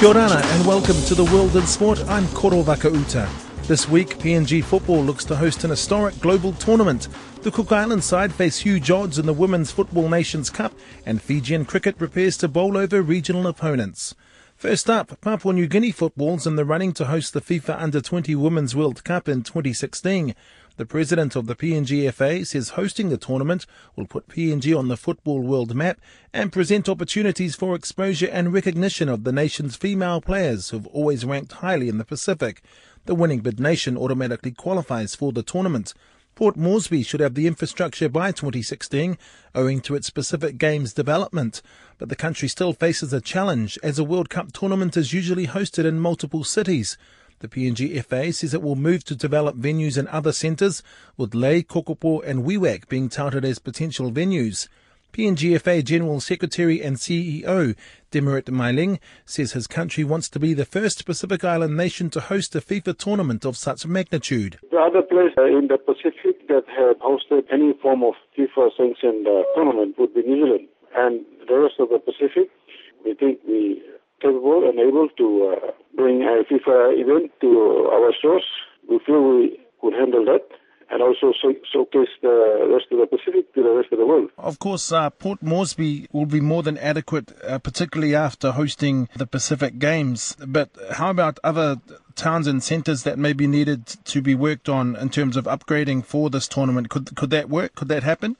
Kia and welcome to the World in Sport. I'm Koro Vakauta. This week, PNG football looks to host an historic global tournament. The Cook Island side face huge odds in the Women's Football Nations Cup, and Fijian cricket prepares to bowl over regional opponents. First up, Papua New Guinea football's in the running to host the FIFA Under 20 Women's World Cup in 2016. The president of the PNGFA says hosting the tournament will put PNG on the football world map and present opportunities for exposure and recognition of the nation's female players who've always ranked highly in the Pacific. The winning bid nation automatically qualifies for the tournament. Port Moresby should have the infrastructure by 2016 owing to its Pacific Games development, but the country still faces a challenge as a World Cup tournament is usually hosted in multiple cities. The PNG FA says it will move to develop venues in other centres, with Lae, Kokopo and Wewak being touted as potential venues. PNGFA General Secretary and CEO Demirit Mailing says his country wants to be the first Pacific Island nation to host a FIFA tournament of such magnitude. The other place in the Pacific that had hosted any form of FIFA sanctioned uh, tournament would be New Zealand. And the rest of the Pacific, we think we capable and able to uh, bring a FIFA event to our shores. We feel we could handle that and also showcase the rest of the Pacific to the rest of the world. Of course, uh, Port Moresby will be more than adequate, uh, particularly after hosting the Pacific Games. But how about other towns and centres that may be needed to be worked on in terms of upgrading for this tournament? Could could that work? Could that happen?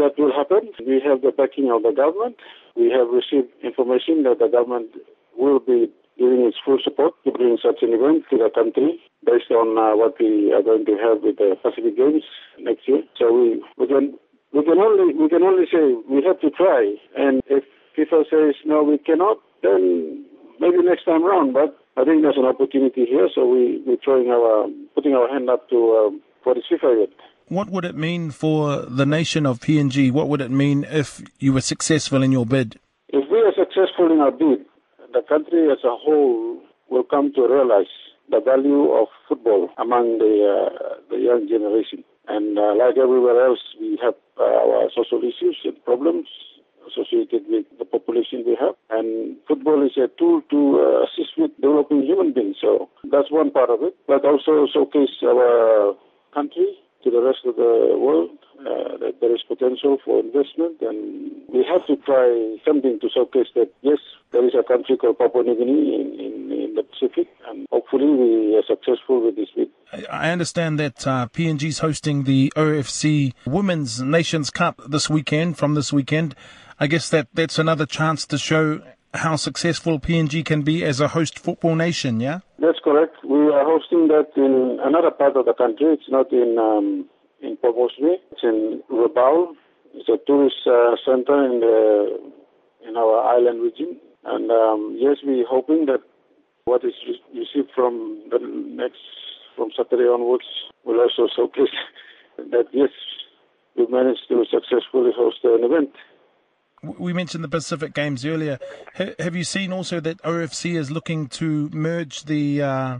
That will happen. We have the backing of the government. We have received information that the government will be giving its full support to bring such an event to the country based on uh, what we are going to have with the Pacific Games next year. So we, we can we can only we can only say we have to try, and if FIFA says no, we cannot, then maybe next time around. But I think there's an opportunity here, so we we're throwing our putting our hand up to um, for this FIFA. What would it mean for the nation of PNG? What would it mean if you were successful in your bid? If we are successful in our bid, the country as a whole will come to realize the value of football among the uh, the young generation. And uh, like everywhere else, we have uh, our social issues and problems associated with the population we have. And football is a tool to uh, assist with developing human beings. So that's one part of it. But also showcase our country to the rest of the world. Uh, that there is potential for investment, and we have to try something to showcase that yes, there is a country called Papua New Guinea in, in, in the Pacific, and hopefully we are successful with this bid. I understand that uh, PNG is hosting the OFC Women's Nations Cup this weekend. From this weekend, I guess that that's another chance to show how successful PNG can be as a host football nation, yeah? That's correct. We are hosting that in another part of the country. It's not in um, in Port It's in Rabaul. It's a tourist uh, center in the in our island region. And um, yes, we're hoping that what is received from the next from Saturday onwards will also showcase that yes, we managed to successfully host an event we mentioned the Pacific Games earlier. have you seen also that OFC is looking to merge the uh,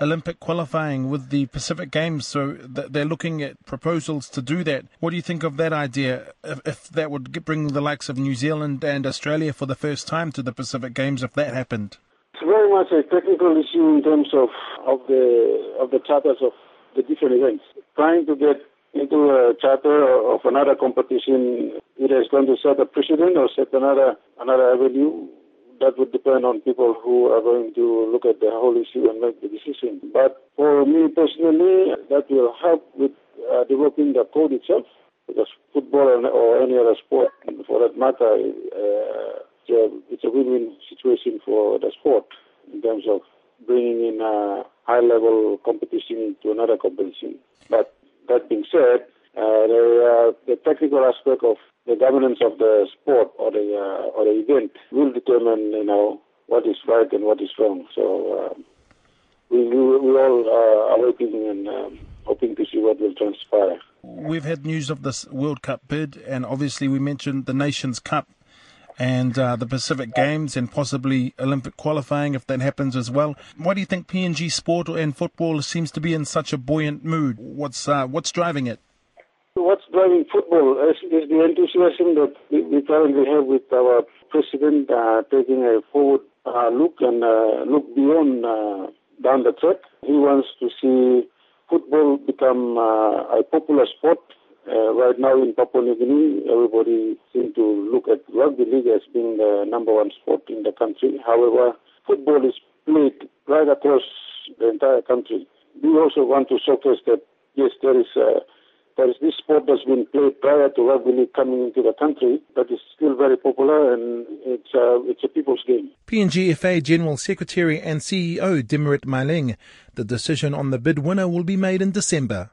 Olympic qualifying with the Pacific Games? So they're looking at proposals to do that. What do you think of that idea? If, if that would bring the likes of New Zealand and Australia for the first time to the Pacific Games, if that happened? It's very much a technical issue in terms of, of the of the charters of the different events. Trying to get into a charter of another competition either is going to set a precedent or set another another avenue. That would depend on people who are going to look at the whole issue and make the decision. But for me personally, that will help with uh, developing the code itself, because football or any other sport, for that matter, uh, it's, a, it's a win-win situation for the sport in terms of bringing in a high-level competition to another competition. But that being said, Uh, the, the technical aspect of the governance of the sport or the uh, or the event will determine, you know, what is right and what is wrong. So uh, we we, all uh, are waiting and um, hoping to see what will transpire. We've had news of this World Cup bid, and obviously we mentioned the Nations Cup and uh, the Pacific Games and possibly Olympic qualifying if that happens as well. Why do you think PNG sport and football seems to be in such a buoyant mood? What's uh, what's driving it? Driving football is, is the enthusiasm that we, we, currently have with our president uh, taking a forward uh, look and uh, look beyond uh, down the track. He wants to see football become a popular sport uh, right now in Papua New Guinea, everybody seems to look at rugby league as being the number one sport in the country. However, football is played right across the entire country. We also want to showcase that yes, there is a, this sport that's been played prior to rugby coming into the country, but it's still very popular and it's a, it's a people's game. PNGFA General Secretary and CEO Dimirit Mailing. The decision on the bid winner will be made in December.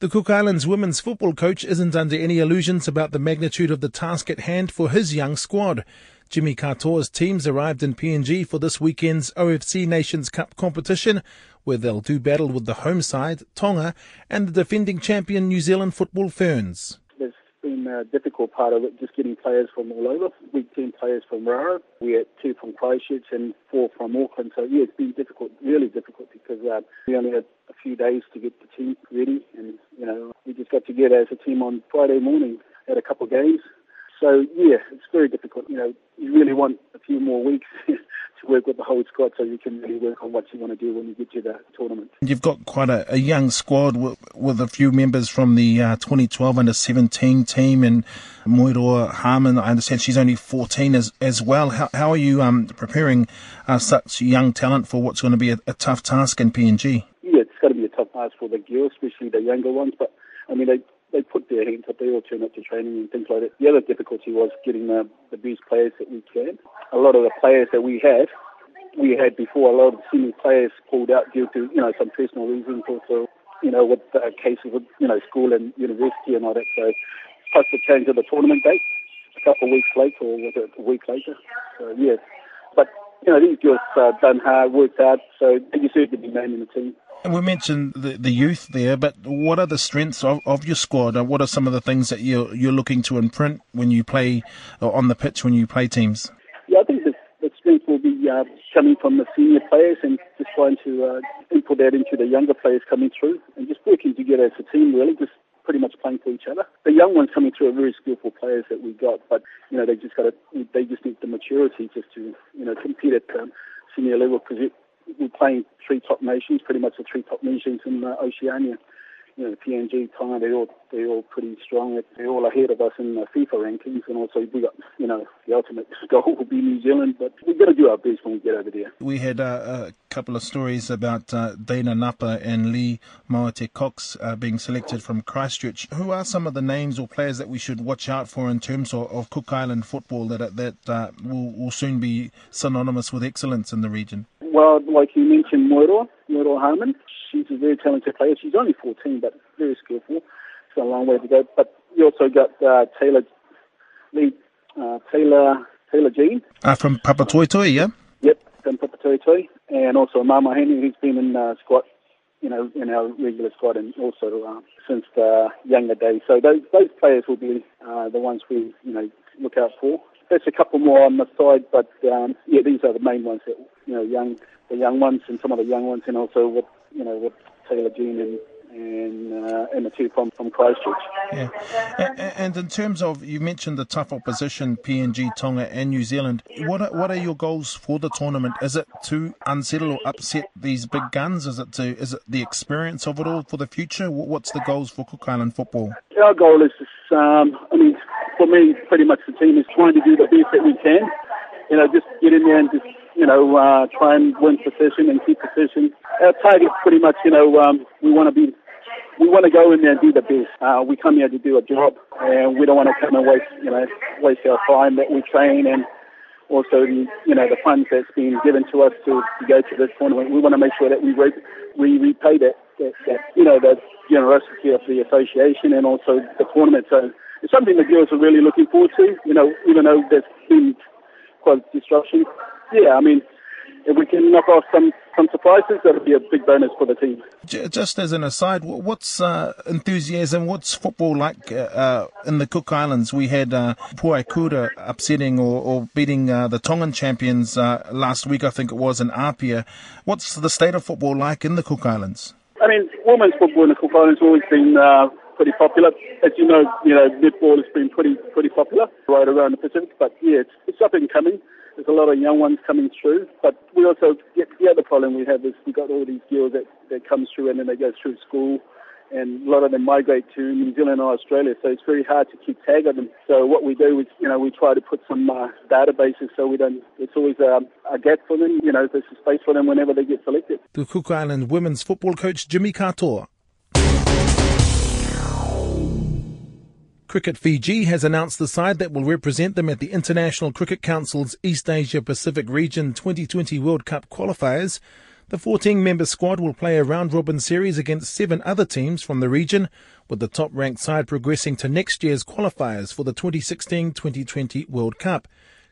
The Cook Islands women's football coach isn't under any illusions about the magnitude of the task at hand for his young squad. Jimmy Katoa's teams arrived in PNG for this weekend's OFC Nations Cup competition, where they'll do battle with the home side, Tonga, and the defending champion New Zealand football Ferns There's been a difficult part of it, just getting players from all over. We team players from Raro. We had two from Christchurch and four from Auckland. So, yeah, it's been difficult, really difficult, because uh, we only had a few days to get the team ready. And, you know, we just got together as a team on Friday morning, had a couple of games. So, yeah, it's very difficult. You know, you really want a few more weeks work with the whole squad so you can really work on what you want to do when you get to the tournament. You've got quite a, a young squad with, with, a few members from the uh, 2012 under 17 team and Moiroa Harmon. I understand she's only 14 as, as well. How, how are you um, preparing uh, such young talent for what's going to be a, a tough task in PNG? Yeah, it's going to be a tough task for the girls, especially the younger ones. But I mean, they they put their hands up. They all turn up to training and things like that. The other difficulty was getting the, the best players that we can. A lot of the players that we had, we had before. A lot of senior players pulled out due to you know some personal reasons, also you know with cases with you know school and university and all that. So plus the change of the tournament date a couple of weeks later, or was it a week later? So yeah, but you know these girls uh, done hard, worked hard, so they deserve to be named in the team. And we mentioned the, the youth there, but what are the strengths of, of your squad? What are some of the things that you're, you're looking to imprint when you play uh, on the pitch, when you play teams? Yeah, I think the, the strength will be uh, coming from the senior players and just trying to uh, input that into the younger players coming through and just working together as a team, really, just pretty much playing for each other. The young ones coming through are very skillful players that we got, but, you know, they just got to, they just need the maturity just to, you know, compete at um, senior level because we're playing three top nations, pretty much the three top nations in uh, Oceania. You know, PNG, Thailand, they're all they're all pretty strong. They're all ahead of us in the FIFA rankings, and also we got you know the ultimate goal will be New Zealand, but we've got to do our best when we get over there. We had uh, a couple of stories about uh, Dana Napa and Lee Moate Cox uh, being selected from Christchurch. Who are some of the names or players that we should watch out for in terms of, of Cook Island football that that uh, will, will soon be synonymous with excellence in the region? Well, like you mentioned, Moiro, Moiro Harmon. She's a very talented player. She's only 14, but very skillful. It's a long way to go. But you also got uh, Taylor Lee, uh, Taylor Taylor Jean. Uh, from Papatoetoe, yeah? Yep, from Papatoetoe. And also Mama Henry, who's been in uh, squad, you know, in our regular squad and also uh, since the younger days. So those those players will be uh, the ones we, you know, look out for there's a couple more on the side, but um, yeah, these are the main ones that you know, young the young ones and some of the young ones, and also with you know with Taylor Jean and and uh, and the two from from Christchurch. Yeah, and, in terms of you mentioned the tough opposition, PNG, Tonga, and New Zealand. What are, what are your goals for the tournament? Is it to unsettle or upset these big guns? Is it to is it the experience of it all for the future? What's the goals for Cook Island football? Our goal is, um, I mean, for me, pretty much the team is trying to do the best that we can. You know, just get in there and just, you know, uh, try and win position and keep position. Our target's pretty much, you know, um, we want to be, we want to go in there and do the best. Uh, we come here to do a job, and we don't want to come and waste, you know, waste our time that we train and also the, you know, the funds that's been given to us to, to go to this tournament. We want to make sure that we re- we repay that that, that you know the generosity of the association and also the tournament. So it's something the girls are really looking forward to. You know, even though there's been quite disruption. Yeah, I mean, if we can knock off some, some surprises, that'll be a big bonus for the team. Just as an aside, what's uh, enthusiasm? What's football like uh, uh, in the Cook Islands? We had uh, Puaikura upsetting or, or beating uh, the Tongan champions uh, last week, I think it was, in Apia. What's the state of football like in the Cook Islands? I mean, women's football in the Cook Islands has always been uh, pretty popular. As you know, you know, netball has been pretty pretty popular right around the Pacific. But yeah, it's, it's up and coming. There's a lot of young ones coming through. But we also get the other problem we have is we've got all these girls that that come through and then they go through school and a lot of them migrate to New Zealand or Australia, so it's very hard to keep tag of them. So what we do is, you know, we try to put some uh, databases so we don't, it's always um, a gap for them, you know, there's a space for them whenever they get selected. The Cook Island women's football coach Jimmy Katoa. Cricket Fiji has announced the side that will represent them at the International Cricket Council's East Asia Pacific Region 2020 World Cup qualifiers. The 14 member squad will play a round robin series against seven other teams from the region, with the top ranked side progressing to next year's qualifiers for the 2016 2020 World Cup.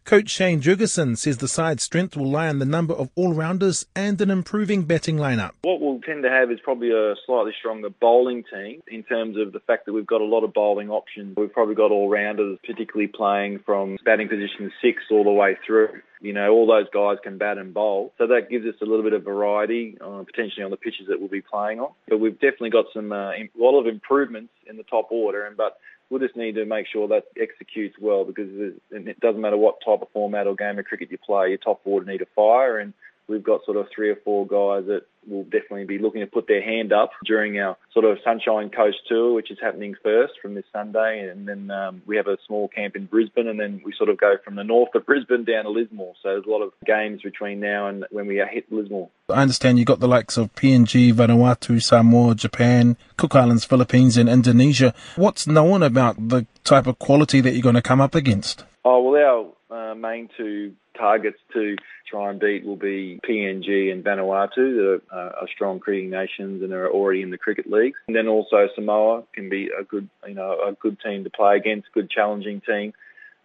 Coach Shane Jurgensen says the side's strength will lie in the number of all-rounders and an improving batting lineup. What we'll tend to have is probably a slightly stronger bowling team in terms of the fact that we've got a lot of bowling options. We've probably got all-rounders, particularly playing from batting position six all the way through. You know, all those guys can bat and bowl. So that gives us a little bit of variety, uh, potentially on the pitches that we'll be playing on. But we've definitely got some uh, a lot of improvements in the top order, and but we'll just need to make sure that executes well because it doesn't matter what type of format or game of cricket you play, your top order need to fire and we've got sort of three or four guys that will definitely be looking to put their hand up during our sort of Sunshine Coast tour, which is happening first from this Sunday, and then um, we have a small camp in Brisbane, and then we sort of go from the north of Brisbane down to Lismore. So there's a lot of games between now and when we hit Lismore. I understand you've got the likes of PNG, Vanuatu, Samoa, Japan, Cook Islands, Philippines, and Indonesia. What's known about the type of quality that you're going to come up against? Oh well, our uh, main two targets to try and beat will be PNG and Vanuatu, that are, uh, are strong cricketing nations and are already in the cricket leagues. And then also Samoa can be a good, you know, a good team to play against, good challenging team.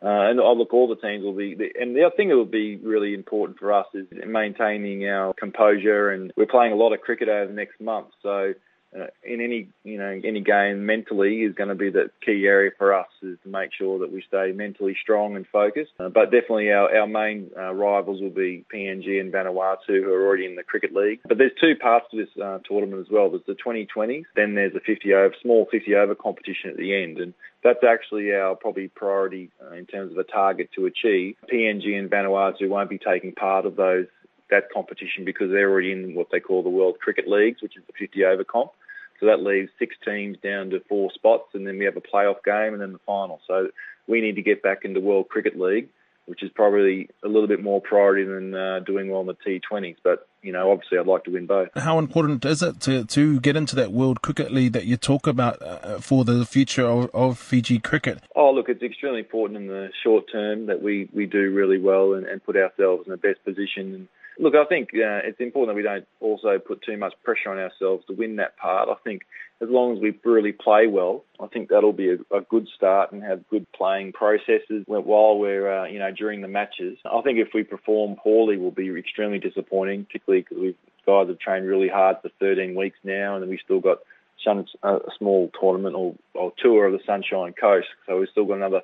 Uh, and I look, all the teams will be, and the other thing that will be really important for us is maintaining our composure. And we're playing a lot of cricket over the next month, so uh, in any you know any game mentally is going to be the key area for us is to make sure that we stay mentally strong and focused. Uh, but definitely our, our main uh, rivals will be PNG and Vanuatu who are already in the cricket league. But there's two parts to this uh, tournament as well. There's the 2020s, then there's a 50 over small 50 over competition at the end, and that's actually our probably priority uh, in terms of a target to achieve. PNG and Vanuatu won't be taking part of those that competition because they're already in what they call the World Cricket Leagues, which is the 50 over comp. So that leaves six teams down to four spots, and then we have a playoff game and then the final. So we need to get back into World Cricket League, which is probably a little bit more priority than uh, doing well in the T20s. But you know, obviously, I'd like to win both. How important is it to to get into that World Cricket League that you talk about uh, for the future of, of, Fiji cricket? Oh, look, it's extremely important in the short term that we we do really well and, and put ourselves in the best position. Look, I think uh, it's important that we don't also put too much pressure on ourselves to win that part. I think as long as we really play well, I think that'll be a, a good start and have good playing processes while we're, uh, you know, during the matches. I think if we perform poorly, we'll be extremely disappointing, particularly because we've guys have trained really hard for 13 weeks now, and we've still got some a small tournament or, or tour of the Sunshine Coast, so we've still got another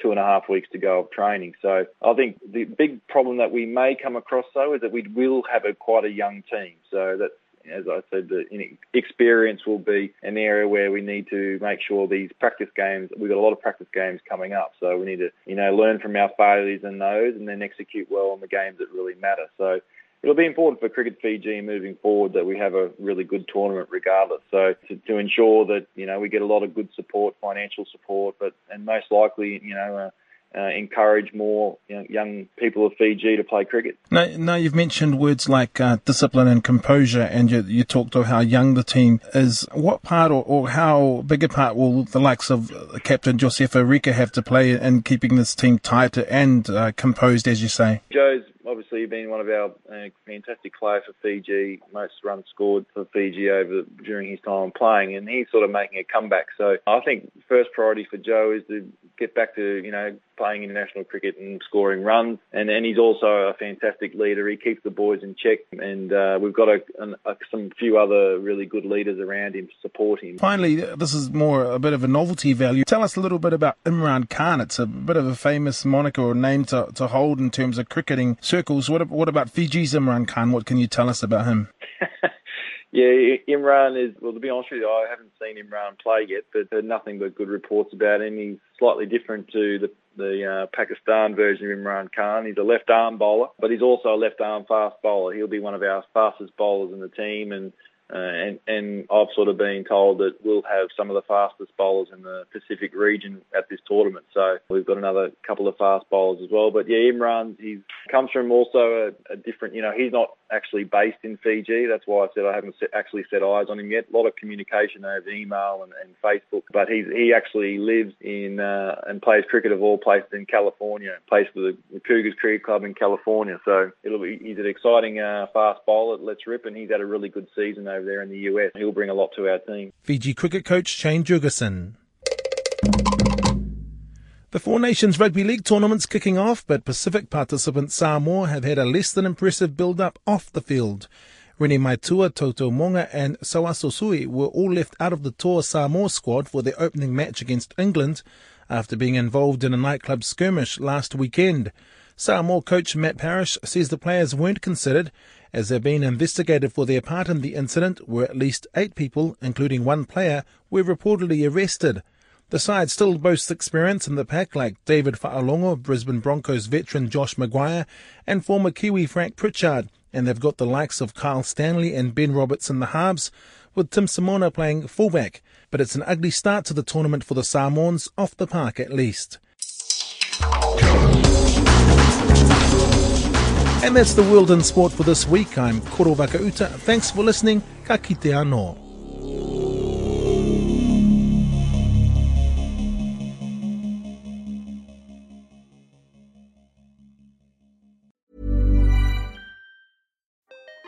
two and a half weeks to go of training. So I think the big problem that we may come across though is that we will have a quite a young team. So that as I said, the experience will be an area where we need to make sure these practice games, we've got a lot of practice games coming up. So we need to, you know, learn from our failures in those and then execute well on the games that really matter. So it'll be important for Cricket Fiji moving forward that we have a really good tournament regardless. So to, to ensure that you know we get a lot of good support, financial support, but and most likely you know. Uh, uh, encourage more you know, young people of Fiji to play cricket. Now, now you've mentioned words like uh, discipline and composure, and you, you, talked of how young the team is. What part or, or how big a part will the likes of Captain Josepha Rika have to play in keeping this team tight and uh, composed, as you say? Joe's obviously been one of our uh, fantastic players for Fiji, most runs scored for Fiji over during his time playing, and he's sort of making a comeback. So I think first priority for Joe is to get back to you know playing international cricket and scoring runs, and and he's also a fantastic leader. He keeps the boys in check, and uh, we've got a, a, some few other really good leaders around him to support him. Finally, this is more a bit of a novelty value. Tell us a little bit about Imran Khan. It's a bit of a famous moniker or name to, to hold in terms of cricketing circles. What, what about Fiji's Imran Khan? What can you tell us about him? Yeah, Imran is, well, to be honest with you, I haven't seen Imran play yet, but nothing but good reports about him. He's slightly different to the, the uh, Pakistan version of Imran Khan. He's a left arm bowler, but he's also a left arm fast bowler. He'll be one of our fastest bowlers in the team, and uh, and, and I've sort of been told that we'll have some of the fastest bowlers in the Pacific region at this tournament. So we've got another couple of fast bowlers as well. But yeah, Imran, he comes from also a, a different, you know, he's not actually based in Fiji. That's why I said I haven't actually set eyes on him yet. A lot of communication over email and, and Facebook, but he's, he actually lives in uh, and plays cricket of all places in California. Plays for the, the Cougars Cricket Club in California. So it'll be he's an exciting uh, fast bowler. Let's rip, and he's had a really good season over there in the US. He'll bring a lot to our team. Fiji cricket coach Shane Jurgensen. The Four Nations Rugby League tournament's kicking off, but Pacific participant Samoa have had a less than impressive build-up off the field. Reni Maitua, Tautau Moga and Sauaso Sue were all left out of the Toa Samoa squad for their opening match against England after being involved in a nightclub skirmish last weekend. Samoa coach Matt Parish says the players weren't considered as they're being investigated for their part in the incident where at least eight people, including one player, were reportedly arrested. The side still boasts experience in the pack like David Fa'alogo, Brisbane Broncos veteran Josh McGuire, and former Kiwi Frank Pritchard, and they've got the likes of Kyle Stanley and Ben Roberts in the halves, with Tim Simona playing fullback. But it's an ugly start to the tournament for the Samoans, off the park at least. And that's the world in sport for this week. I'm Koro Vakauta. Thanks for listening. Ka kite anō.